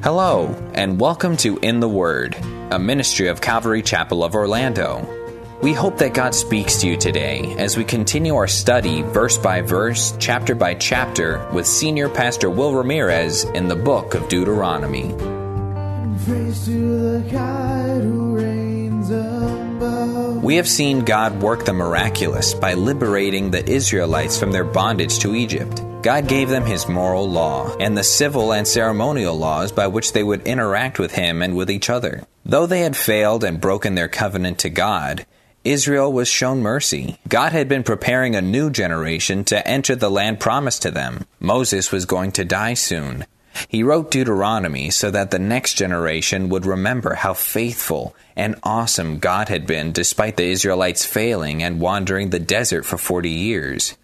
Hello, and welcome to In the Word, a ministry of Calvary Chapel of Orlando. We hope that God speaks to you today as we continue our study verse by verse, chapter by chapter, with Senior Pastor Will Ramirez in the book of Deuteronomy. We have seen God work the miraculous by liberating the Israelites from their bondage to Egypt. God gave them His moral law and the civil and ceremonial laws by which they would interact with Him and with each other. Though they had failed and broken their covenant to God, Israel was shown mercy. God had been preparing a new generation to enter the land promised to them. Moses was going to die soon. He wrote Deuteronomy so that the next generation would remember how faithful and awesome God had been despite the Israelites failing and wandering the desert for 40 years.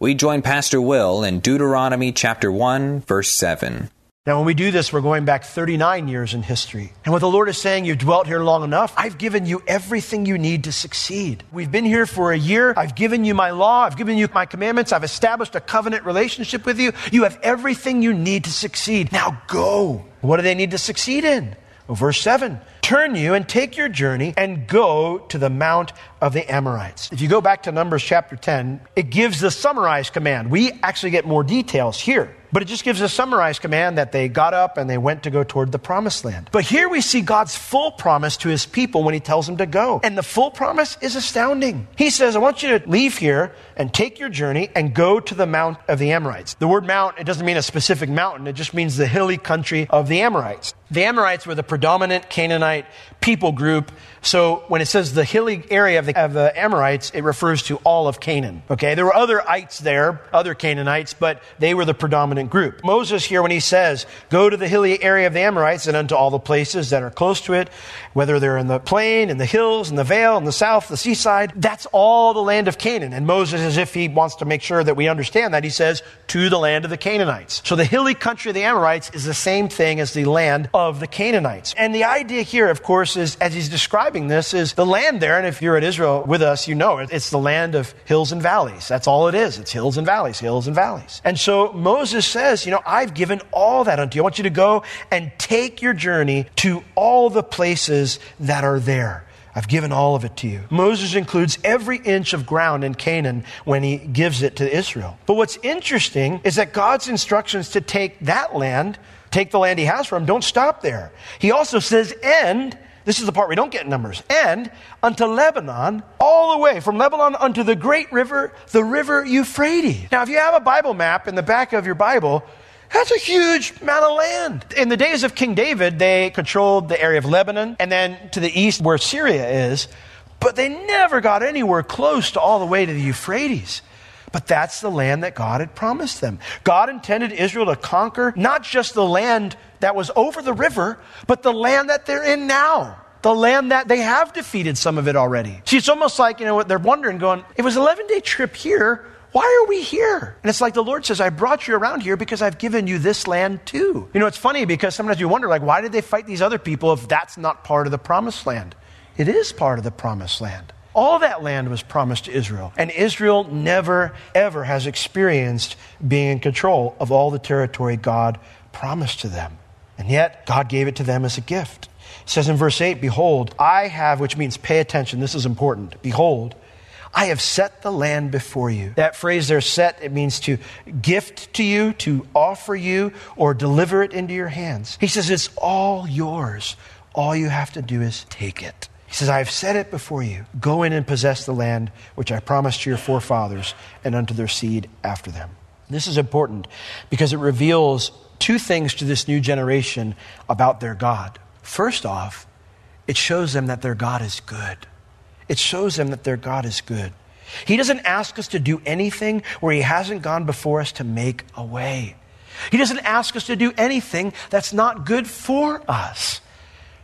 We join Pastor Will in Deuteronomy chapter 1, verse 7. Now, when we do this, we're going back 39 years in history. And what the Lord is saying, you've dwelt here long enough. I've given you everything you need to succeed. We've been here for a year. I've given you my law. I've given you my commandments. I've established a covenant relationship with you. You have everything you need to succeed. Now go. What do they need to succeed in? Well, verse 7 Turn you and take your journey and go to the Mount of the Amorites. If you go back to Numbers chapter 10, it gives the summarized command. We actually get more details here. But it just gives a summarized command that they got up and they went to go toward the promised land. But here we see God's full promise to his people when he tells them to go. And the full promise is astounding. He says, I want you to leave here and take your journey and go to the Mount of the Amorites. The word mount, it doesn't mean a specific mountain, it just means the hilly country of the Amorites. The Amorites were the predominant Canaanite people group. So when it says the hilly area of the, of the, Amorites, it refers to all of Canaan. Okay, there were other ites there, other Canaanites, but they were the predominant group. Moses here, when he says, "Go to the hilly area of the Amorites and unto all the places that are close to it, whether they're in the plain, in the hills, in the vale, in the south, the seaside, that's all the land of Canaan." And Moses, as if he wants to make sure that we understand that, he says, "To the land of the Canaanites." So the hilly country of the Amorites is the same thing as the land of the Canaanites. And the idea here, of course, is as he's describing this, is the land there. And if you're at Israel with us, you know it. It's the land of hills and valleys. That's all it is. It's hills and valleys, hills and valleys. And so Moses says, you know, I've given all that unto you. I want you to go and take your journey to all the places that are there. I've given all of it to you. Moses includes every inch of ground in Canaan when he gives it to Israel. But what's interesting is that God's instructions to take that land, take the land he has for him, don't stop there. He also says, and this is the part we don't get Numbers. And unto Lebanon, all the way from Lebanon unto the great river, the river Euphrates. Now, if you have a Bible map in the back of your Bible, that's a huge amount of land. In the days of King David, they controlled the area of Lebanon and then to the east where Syria is, but they never got anywhere close to all the way to the Euphrates. But that's the land that God had promised them. God intended Israel to conquer not just the land that was over the river, but the land that they're in now. The land that they have defeated some of it already. See, it's almost like, you know, they're wondering, going, it was an 11 day trip here. Why are we here? And it's like the Lord says, I brought you around here because I've given you this land too. You know, it's funny because sometimes you wonder, like, why did they fight these other people if that's not part of the promised land? It is part of the promised land. All that land was promised to Israel. And Israel never, ever has experienced being in control of all the territory God promised to them. And yet, God gave it to them as a gift. It says in verse 8, Behold, I have, which means pay attention, this is important. Behold, I have set the land before you. That phrase there, set, it means to gift to you, to offer you, or deliver it into your hands. He says, It's all yours. All you have to do is take it. He says, I have said it before you. Go in and possess the land which I promised to your forefathers and unto their seed after them. This is important because it reveals two things to this new generation about their God. First off, it shows them that their God is good. It shows them that their God is good. He doesn't ask us to do anything where He hasn't gone before us to make a way. He doesn't ask us to do anything that's not good for us.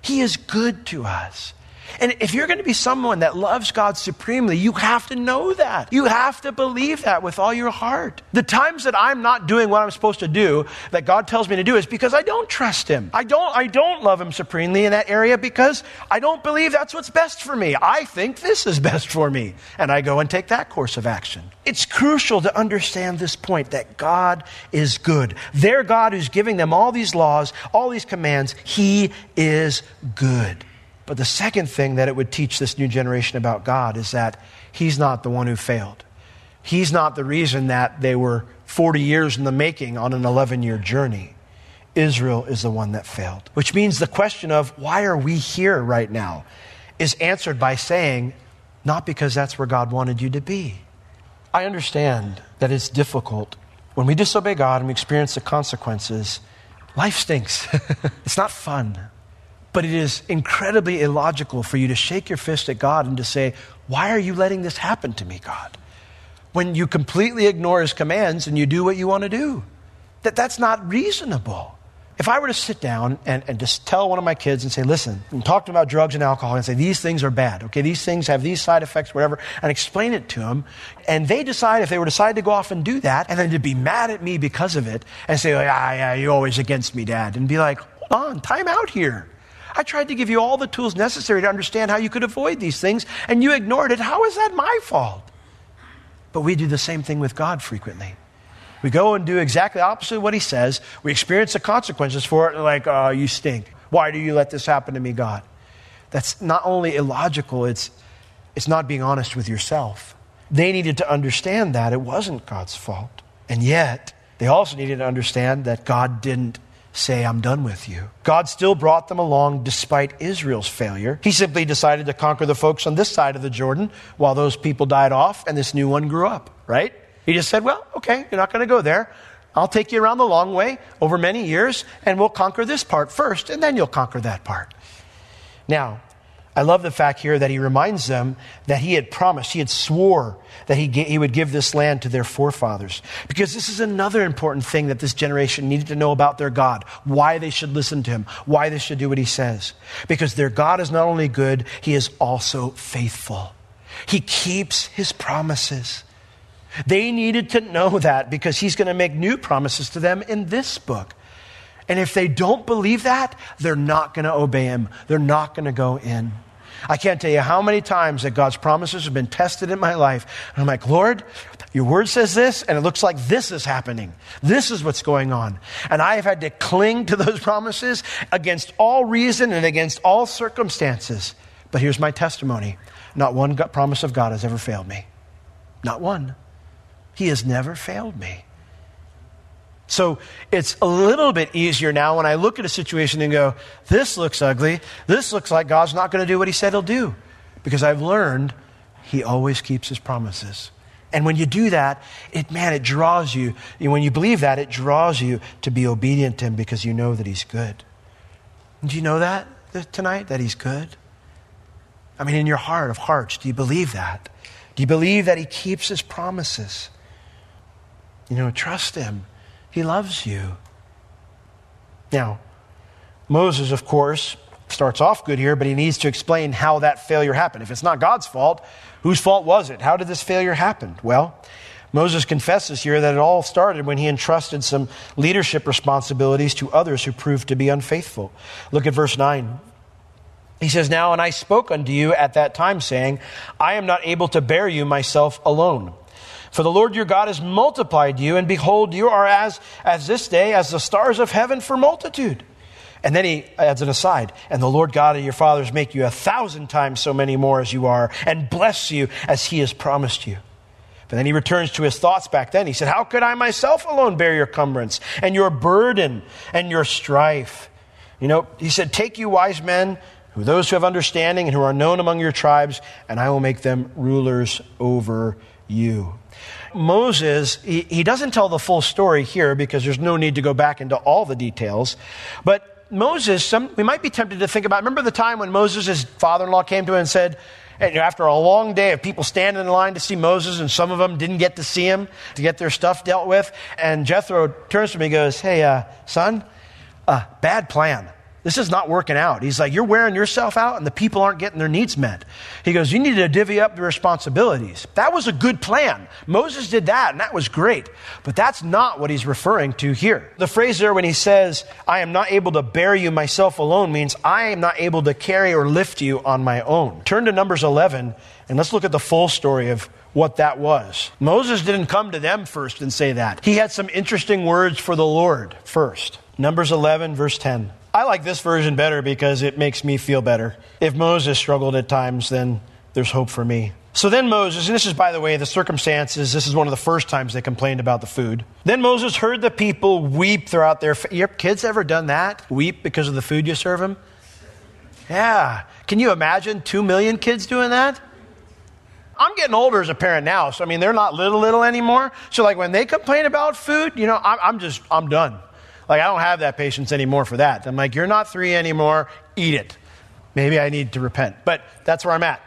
He is good to us. And if you're going to be someone that loves God supremely, you have to know that. You have to believe that with all your heart. The times that I'm not doing what I'm supposed to do, that God tells me to do, is because I don't trust Him. I don't, I don't love Him supremely in that area because I don't believe that's what's best for me. I think this is best for me. And I go and take that course of action. It's crucial to understand this point that God is good. Their God who's giving them all these laws, all these commands, He is good. But the second thing that it would teach this new generation about God is that He's not the one who failed. He's not the reason that they were 40 years in the making on an 11 year journey. Israel is the one that failed. Which means the question of why are we here right now is answered by saying, not because that's where God wanted you to be. I understand that it's difficult. When we disobey God and we experience the consequences, life stinks. it's not fun. But it is incredibly illogical for you to shake your fist at God and to say, Why are you letting this happen to me, God? When you completely ignore his commands and you do what you want to do. That, that's not reasonable. If I were to sit down and, and just tell one of my kids and say, listen, and talk to them about drugs and alcohol and say, these things are bad, okay, these things have these side effects, whatever, and explain it to them, and they decide, if they were to decide to go off and do that, and then to be mad at me because of it, and say, oh, yeah, yeah, you're always against me, Dad, and be like, hold on, time out here. I tried to give you all the tools necessary to understand how you could avoid these things, and you ignored it. How is that my fault? But we do the same thing with God frequently. We go and do exactly opposite of what He says. We experience the consequences for it, like, oh, you stink. Why do you let this happen to me, God? That's not only illogical, it's, it's not being honest with yourself. They needed to understand that it wasn't God's fault. And yet, they also needed to understand that God didn't say, I'm done with you. God still brought them along despite Israel's failure. He simply decided to conquer the folks on this side of the Jordan while those people died off and this new one grew up, right? He just said, Well, okay, you're not going to go there. I'll take you around the long way over many years and we'll conquer this part first and then you'll conquer that part. Now, I love the fact here that he reminds them that he had promised, he had swore that he, he would give this land to their forefathers. Because this is another important thing that this generation needed to know about their God, why they should listen to him, why they should do what he says. Because their God is not only good, he is also faithful. He keeps his promises. They needed to know that because he's going to make new promises to them in this book. And if they don't believe that, they're not going to obey him. They're not going to go in. I can't tell you how many times that God's promises have been tested in my life. And I'm like, Lord, your word says this, and it looks like this is happening. This is what's going on. And I have had to cling to those promises against all reason and against all circumstances. But here's my testimony not one promise of God has ever failed me. Not one. He has never failed me. So it's a little bit easier now when I look at a situation and go, this looks ugly. This looks like God's not going to do what he said he'll do. Because I've learned he always keeps his promises. And when you do that, it, man, it draws you. When you believe that, it draws you to be obedient to him because you know that he's good. Do you know that tonight, that he's good? I mean, in your heart of hearts, do you believe that? Do you believe that he keeps his promises? You know, trust him. He loves you. Now, Moses, of course, starts off good here, but he needs to explain how that failure happened. If it's not God's fault, whose fault was it? How did this failure happen? Well, Moses confesses here that it all started when he entrusted some leadership responsibilities to others who proved to be unfaithful. Look at verse 9. He says, Now, and I spoke unto you at that time, saying, I am not able to bear you myself alone. For the Lord your God has multiplied you, and behold, you are as, as this day as the stars of heaven for multitude. And then he adds an aside, and the Lord God of your fathers make you a thousand times so many more as you are, and bless you as he has promised you. But then he returns to his thoughts back then. He said, How could I myself alone bear your cumbrance and your burden and your strife? You know, he said, Take you wise men, who those who have understanding and who are known among your tribes, and I will make them rulers over you. Moses, he, he doesn't tell the full story here because there's no need to go back into all the details. But Moses, some, we might be tempted to think about, remember the time when Moses' father in law came to him and said, And after a long day of people standing in line to see Moses, and some of them didn't get to see him to get their stuff dealt with, and Jethro turns to me and goes, Hey, uh, son, uh, bad plan. This is not working out. He's like, You're wearing yourself out and the people aren't getting their needs met. He goes, You need to divvy up the responsibilities. That was a good plan. Moses did that and that was great. But that's not what he's referring to here. The phrase there when he says, I am not able to bear you myself alone means I am not able to carry or lift you on my own. Turn to Numbers 11 and let's look at the full story of what that was. Moses didn't come to them first and say that. He had some interesting words for the Lord first. Numbers 11, verse 10. I like this version better because it makes me feel better. If Moses struggled at times, then there's hope for me. So then Moses, and this is, by the way, the circumstances, this is one of the first times they complained about the food. Then Moses heard the people weep throughout their. Your kids ever done that? Weep because of the food you serve them? Yeah. Can you imagine two million kids doing that? I'm getting older as a parent now, so I mean, they're not little, little anymore. So, like, when they complain about food, you know, I'm, I'm just, I'm done. Like, I don't have that patience anymore for that. I'm like, you're not three anymore, eat it. Maybe I need to repent. But that's where I'm at.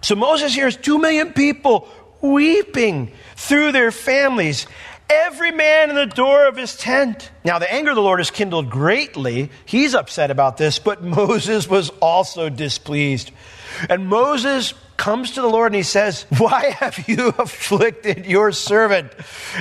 So Moses hears two million people weeping through their families, every man in the door of his tent. Now, the anger of the Lord is kindled greatly. He's upset about this, but Moses was also displeased. And Moses comes to the Lord and he says, Why have you afflicted your servant?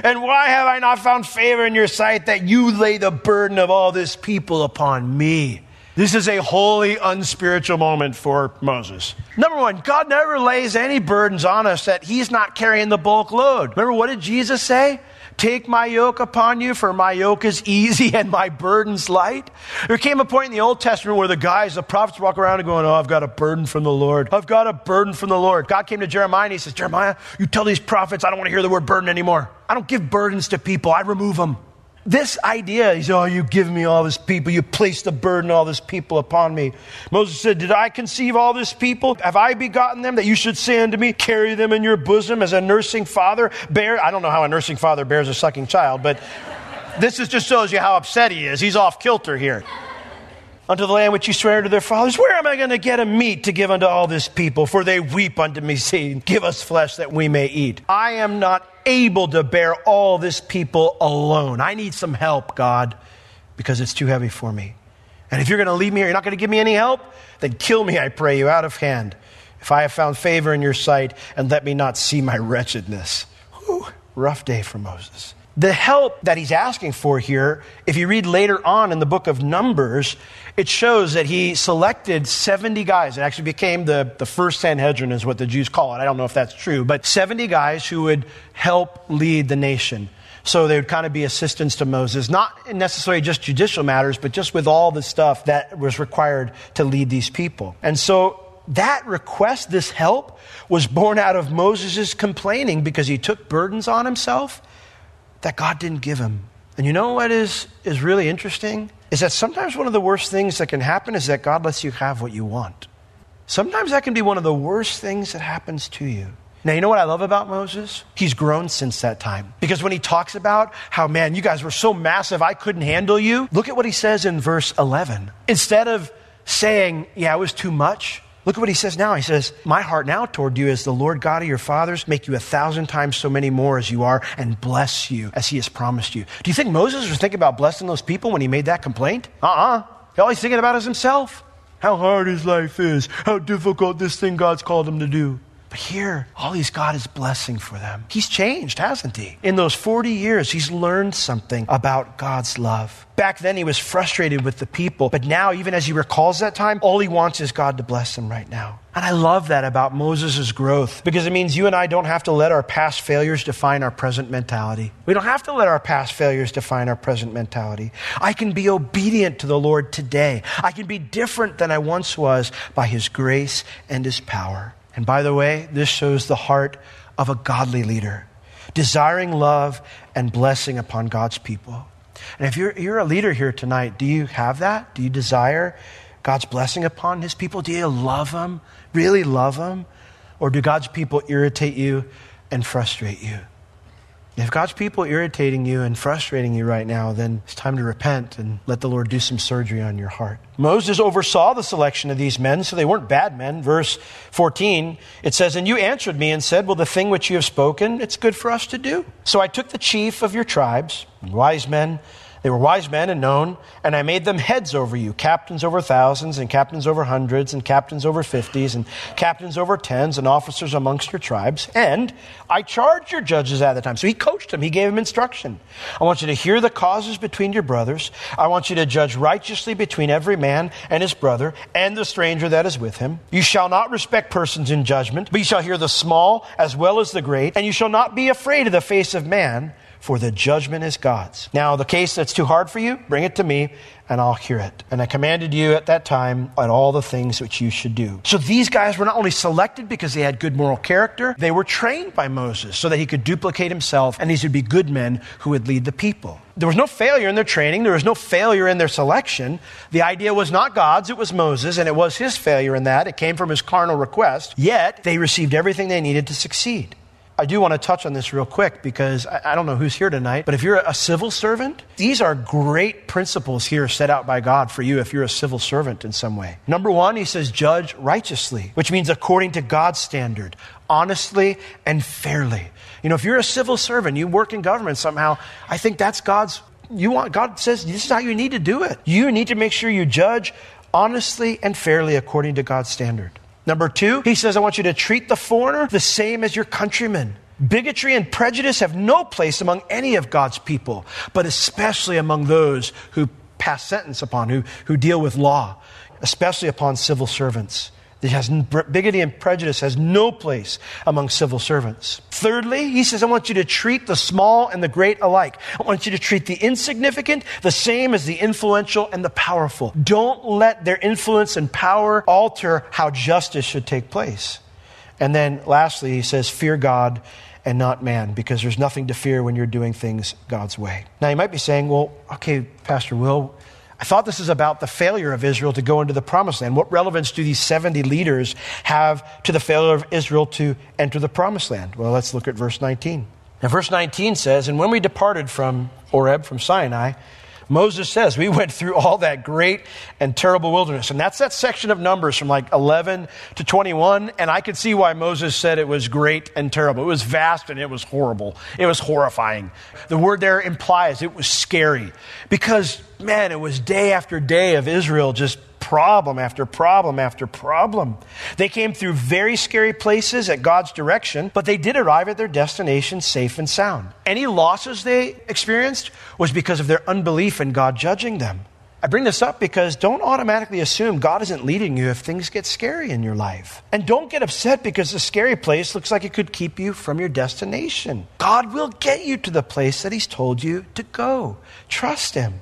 And why have I not found favor in your sight that you lay the burden of all this people upon me? This is a wholly, unspiritual moment for Moses. Number one, God never lays any burdens on us that He's not carrying the bulk load. Remember, what did Jesus say? Take my yoke upon you, for my yoke is easy and my burden's light. There came a point in the Old Testament where the guys, the prophets, walk around and going, Oh, I've got a burden from the Lord. I've got a burden from the Lord. God came to Jeremiah and he says, Jeremiah, you tell these prophets, I don't want to hear the word burden anymore. I don't give burdens to people, I remove them this idea is, oh, you give me all this people, you place the burden all this people upon me. Moses said, Did I conceive all this people? Have I begotten them that you should say unto me, carry them in your bosom as a nursing father bear? I don't know how a nursing father bears a sucking child, but this is, just shows you how upset he is. He's off kilter here. Unto the land which you swear to their fathers, where am I going to get a meat to give unto all this people? For they weep unto me, saying, Give us flesh that we may eat. I am not able to bear all this people alone. I need some help, God, because it's too heavy for me. And if you're going to leave me here, you're not going to give me any help, then kill me, I pray you, out of hand. If I have found favor in your sight, and let me not see my wretchedness. Whew, rough day for Moses. The help that he's asking for here, if you read later on in the book of Numbers, it shows that he selected 70 guys. It actually became the, the first Sanhedrin, is what the Jews call it. I don't know if that's true, but 70 guys who would help lead the nation. So they would kind of be assistants to Moses, not necessarily just judicial matters, but just with all the stuff that was required to lead these people. And so that request, this help, was born out of Moses' complaining because he took burdens on himself that God didn't give him. And you know what is, is really interesting? Is that sometimes one of the worst things that can happen is that God lets you have what you want. Sometimes that can be one of the worst things that happens to you. Now, you know what I love about Moses? He's grown since that time. Because when he talks about how, man, you guys were so massive, I couldn't handle you, look at what he says in verse 11. Instead of saying, yeah, it was too much, Look at what he says now. He says, My heart now toward you is the Lord God of your fathers make you a thousand times so many more as you are and bless you as he has promised you. Do you think Moses was thinking about blessing those people when he made that complaint? Uh uh-uh. uh All he's thinking about is himself. How hard his life is, how difficult this thing God's called him to do. But here, all he's got is blessing for them. He's changed, hasn't he? In those 40 years, he's learned something about God's love. Back then, he was frustrated with the people, but now, even as he recalls that time, all he wants is God to bless him right now. And I love that about Moses' growth because it means you and I don't have to let our past failures define our present mentality. We don't have to let our past failures define our present mentality. I can be obedient to the Lord today. I can be different than I once was by his grace and his power. And by the way, this shows the heart of a godly leader, desiring love and blessing upon God's people. And if you're, you're a leader here tonight, do you have that? Do you desire God's blessing upon his people? Do you love them? Really love them? Or do God's people irritate you and frustrate you? If God's people are irritating you and frustrating you right now, then it's time to repent and let the Lord do some surgery on your heart. Moses oversaw the selection of these men, so they weren't bad men. Verse 14, it says, And you answered me and said, Well, the thing which you have spoken, it's good for us to do. So I took the chief of your tribes, wise men, they were wise men and known, and I made them heads over you, captains over thousands, and captains over hundreds, and captains over fifties, and captains over tens, and officers amongst your tribes. And I charged your judges at the time. So he coached them, he gave them instruction. I want you to hear the causes between your brothers. I want you to judge righteously between every man and his brother, and the stranger that is with him. You shall not respect persons in judgment, but you shall hear the small as well as the great, and you shall not be afraid of the face of man for the judgment is God's. Now, the case that's too hard for you, bring it to me, and I'll hear it. And I commanded you at that time on all the things which you should do. So these guys were not only selected because they had good moral character, they were trained by Moses so that he could duplicate himself, and these would be good men who would lead the people. There was no failure in their training, there was no failure in their selection. The idea was not God's, it was Moses, and it was his failure in that. It came from his carnal request, yet they received everything they needed to succeed. I do want to touch on this real quick because I, don't know who's here tonight, but if you're a civil servant, these are great principles here set out by God for you if you're a civil servant in some way. Number one, he says, judge righteously, which means according to God's standard, honestly and fairly. You know, if you're a civil servant, you work in government somehow, I think that's God's, you want, God says this is how you need to do it. You need to make sure you judge honestly and fairly according to God's standard. Number two, he says, I want you to treat the foreigner the same as your countrymen. Bigotry and prejudice have no place among any of God's people, but especially among those who pass sentence upon, who, who deal with law, especially upon civil servants. It has bigotry and prejudice has no place among civil servants. Thirdly, he says, I want you to treat the small and the great alike. I want you to treat the insignificant the same as the influential and the powerful. Don't let their influence and power alter how justice should take place. And then lastly, he says, fear God and not man, because there's nothing to fear when you're doing things God's way. Now, you might be saying, well, okay, Pastor Will, I thought this is about the failure of Israel to go into the promised land. What relevance do these 70 leaders have to the failure of Israel to enter the promised land? Well, let's look at verse 19. Now, verse 19 says, And when we departed from Horeb, from Sinai, Moses says, We went through all that great and terrible wilderness. And that's that section of Numbers from like 11 to 21. And I could see why Moses said it was great and terrible. It was vast and it was horrible. It was horrifying. The word there implies it was scary because, man, it was day after day of Israel just problem after problem after problem. They came through very scary places at God's direction, but they did arrive at their destination safe and sound. Any losses they experienced was because of their unbelief in God judging them. I bring this up because don't automatically assume God isn't leading you if things get scary in your life. And don't get upset because the scary place looks like it could keep you from your destination. God will get you to the place that He's told you to go. Trust Him.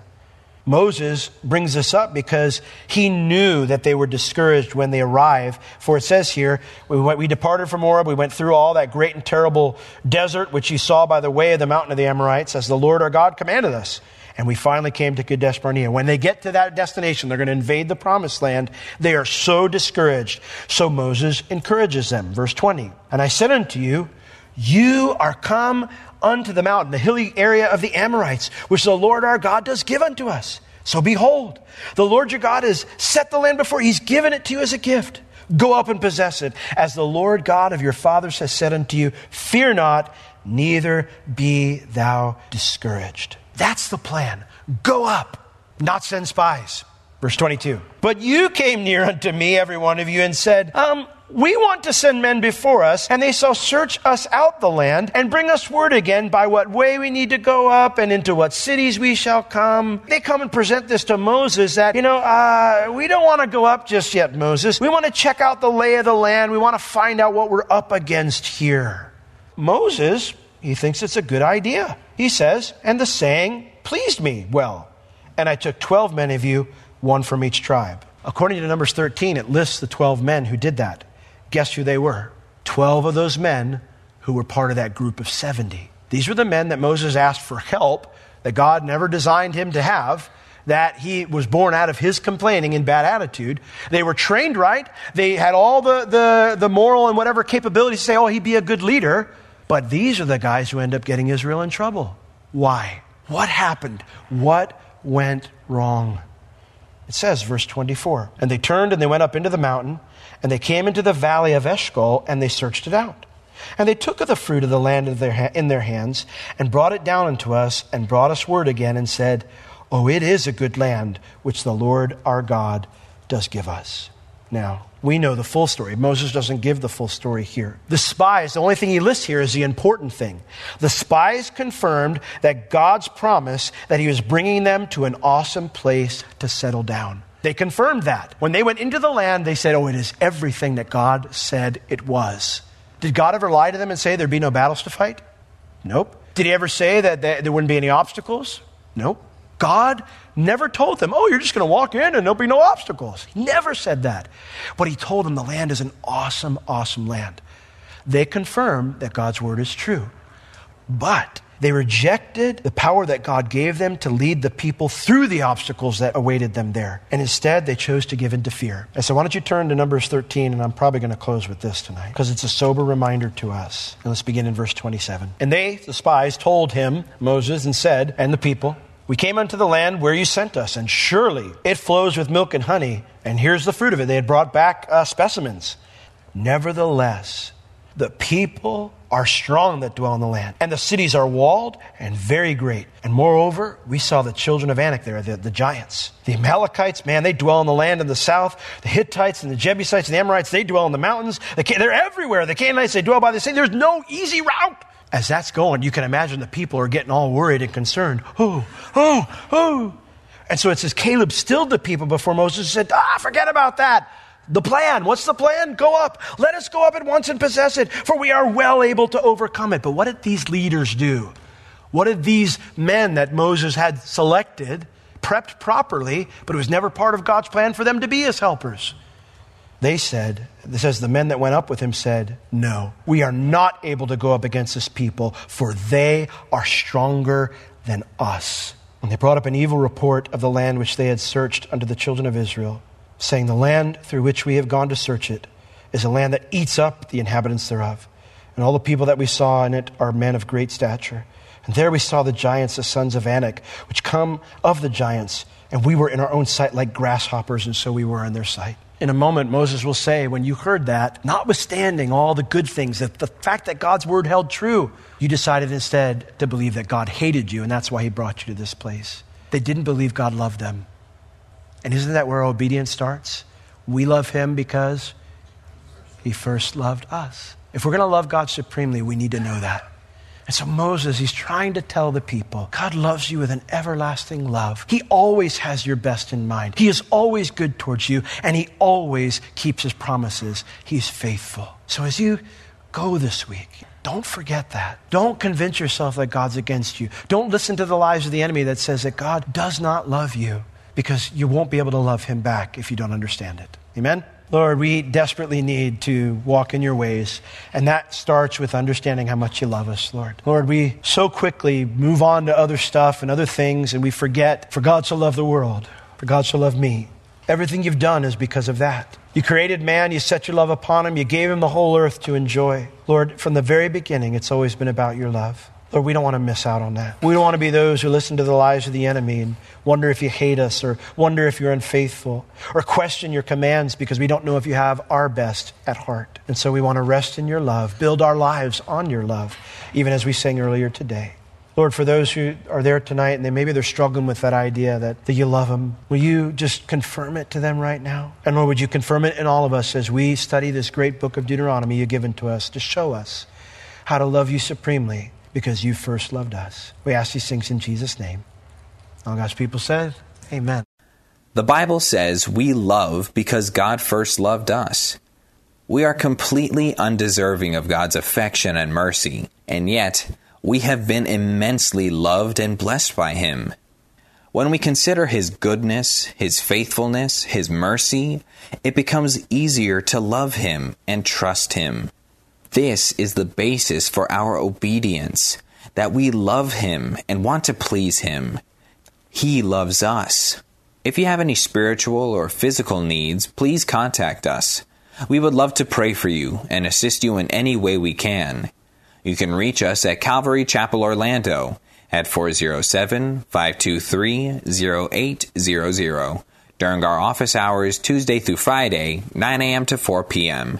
Moses brings this up because he knew that they were discouraged when they arrived. For it says here, we, went, we departed from Horeb, we went through all that great and terrible desert, which you saw by the way of the mountain of the Amorites, as the Lord our God commanded us. And we finally came to Kadesh Barnea. When they get to that destination, they're going to invade the promised land. They are so discouraged. So Moses encourages them. Verse 20. And I said unto you, you are come unto the mountain, the hilly area of the Amorites, which the Lord our God does give unto us. So behold, the Lord your God has set the land before you. He's given it to you as a gift. Go up and possess it, as the Lord God of your fathers has said unto you. Fear not, neither be thou discouraged. That's the plan. Go up, not send spies. Verse 22. But you came near unto me, every one of you, and said, um, we want to send men before us, and they shall search us out the land and bring us word again by what way we need to go up and into what cities we shall come. They come and present this to Moses that, you know, uh, we don't want to go up just yet, Moses. We want to check out the lay of the land. We want to find out what we're up against here. Moses, he thinks it's a good idea. He says, and the saying pleased me well. And I took 12 men of you, one from each tribe. According to Numbers 13, it lists the 12 men who did that. Guess who they were? 12 of those men who were part of that group of 70. These were the men that Moses asked for help that God never designed him to have, that he was born out of his complaining and bad attitude. They were trained right. They had all the, the, the moral and whatever capabilities to say, oh, he'd be a good leader. But these are the guys who end up getting Israel in trouble. Why? What happened? What went wrong? It says, verse 24, and they turned and they went up into the mountain, and they came into the valley of Eshcol, and they searched it out. And they took of the fruit of the land in their, hands, and brought it down unto us, and brought us word again, and said, Oh, it is a good land, which the Lord our God does give us. Now, we know the full story. Moses doesn't give the full story here. The spies, the only thing he lists here is the important thing. The spies confirmed that God's promise that he was bringing them to an awesome place to settle down. They confirmed that. When they went into the land, they said, Oh, it is everything that God said it was. Did God ever lie to them and say there'd be no battles to fight? Nope. Did he ever say that there wouldn't be any obstacles? Nope. God never told them, oh, you're just going to walk in and there'll be no obstacles. He never said that. But he told them the land is an awesome, awesome land. They confirmed that God's word is true. But they rejected the power that God gave them to lead the people through the obstacles that awaited them there. And instead, they chose to give in to fear. And so, why don't you turn to Numbers 13? And I'm probably going to close with this tonight because it's a sober reminder to us. And let's begin in verse 27. And they, the spies, told him, Moses, and said, and the people, we came unto the land where you sent us, and surely it flows with milk and honey. And here's the fruit of it. They had brought back uh, specimens. Nevertheless, the people are strong that dwell in the land, and the cities are walled and very great. And moreover, we saw the children of Anak there, the, the giants. The Amalekites, man, they dwell in the land in the south. The Hittites and the Jebusites and the Amorites, they dwell in the mountains. The, they're everywhere. The Canaanites, they dwell by the sea. There's no easy route as that's going, you can imagine the people are getting all worried and concerned. Oh, oh, oh. And so it says Caleb stilled the people before Moses said, Ah, forget about that. The plan. What's the plan? Go up. Let us go up at once and possess it, for we are well able to overcome it. But what did these leaders do? What did these men that Moses had selected, prepped properly, but it was never part of God's plan for them to be his helpers? They said, it says, the men that went up with him said, No, we are not able to go up against this people, for they are stronger than us. And they brought up an evil report of the land which they had searched unto the children of Israel, saying, The land through which we have gone to search it is a land that eats up the inhabitants thereof. And all the people that we saw in it are men of great stature. And there we saw the giants, the sons of Anak, which come of the giants. And we were in our own sight like grasshoppers, and so we were in their sight. In a moment, Moses will say, when you heard that, notwithstanding all the good things, that the fact that God's word held true, you decided instead to believe that God hated you, and that's why he brought you to this place. They didn't believe God loved them. And isn't that where obedience starts? We love him because he first loved us. If we're going to love God supremely, we need to know that. And so Moses, he's trying to tell the people God loves you with an everlasting love. He always has your best in mind. He is always good towards you, and he always keeps his promises. He's faithful. So as you go this week, don't forget that. Don't convince yourself that God's against you. Don't listen to the lies of the enemy that says that God does not love you because you won't be able to love him back if you don't understand it. Amen? Lord, we desperately need to walk in your ways, and that starts with understanding how much you love us, Lord. Lord, we so quickly move on to other stuff and other things, and we forget, for God so loved the world, for God so loved me. Everything you've done is because of that. You created man, you set your love upon him, you gave him the whole earth to enjoy. Lord, from the very beginning, it's always been about your love. Lord, we don't want to miss out on that. We don't want to be those who listen to the lies of the enemy and wonder if you hate us or wonder if you're unfaithful or question your commands because we don't know if you have our best at heart. And so we want to rest in your love, build our lives on your love, even as we sang earlier today. Lord, for those who are there tonight and they, maybe they're struggling with that idea that, that you love them, will you just confirm it to them right now? And Lord, would you confirm it in all of us as we study this great book of Deuteronomy you've given to us to show us how to love you supremely because you first loved us. We ask these things in Jesus' name. All God's people said, Amen. The Bible says we love because God first loved us. We are completely undeserving of God's affection and mercy, and yet we have been immensely loved and blessed by Him. When we consider His goodness, His faithfulness, His mercy, it becomes easier to love Him and trust Him. This is the basis for our obedience, that we love Him and want to please Him he loves us. If you have any spiritual or physical needs, please contact us. We would love to pray for you and assist you in any way we can. You can reach us at Calvary Chapel Orlando at 407 523 0800 during our office hours Tuesday through Friday, 9 a.m. to 4 p.m.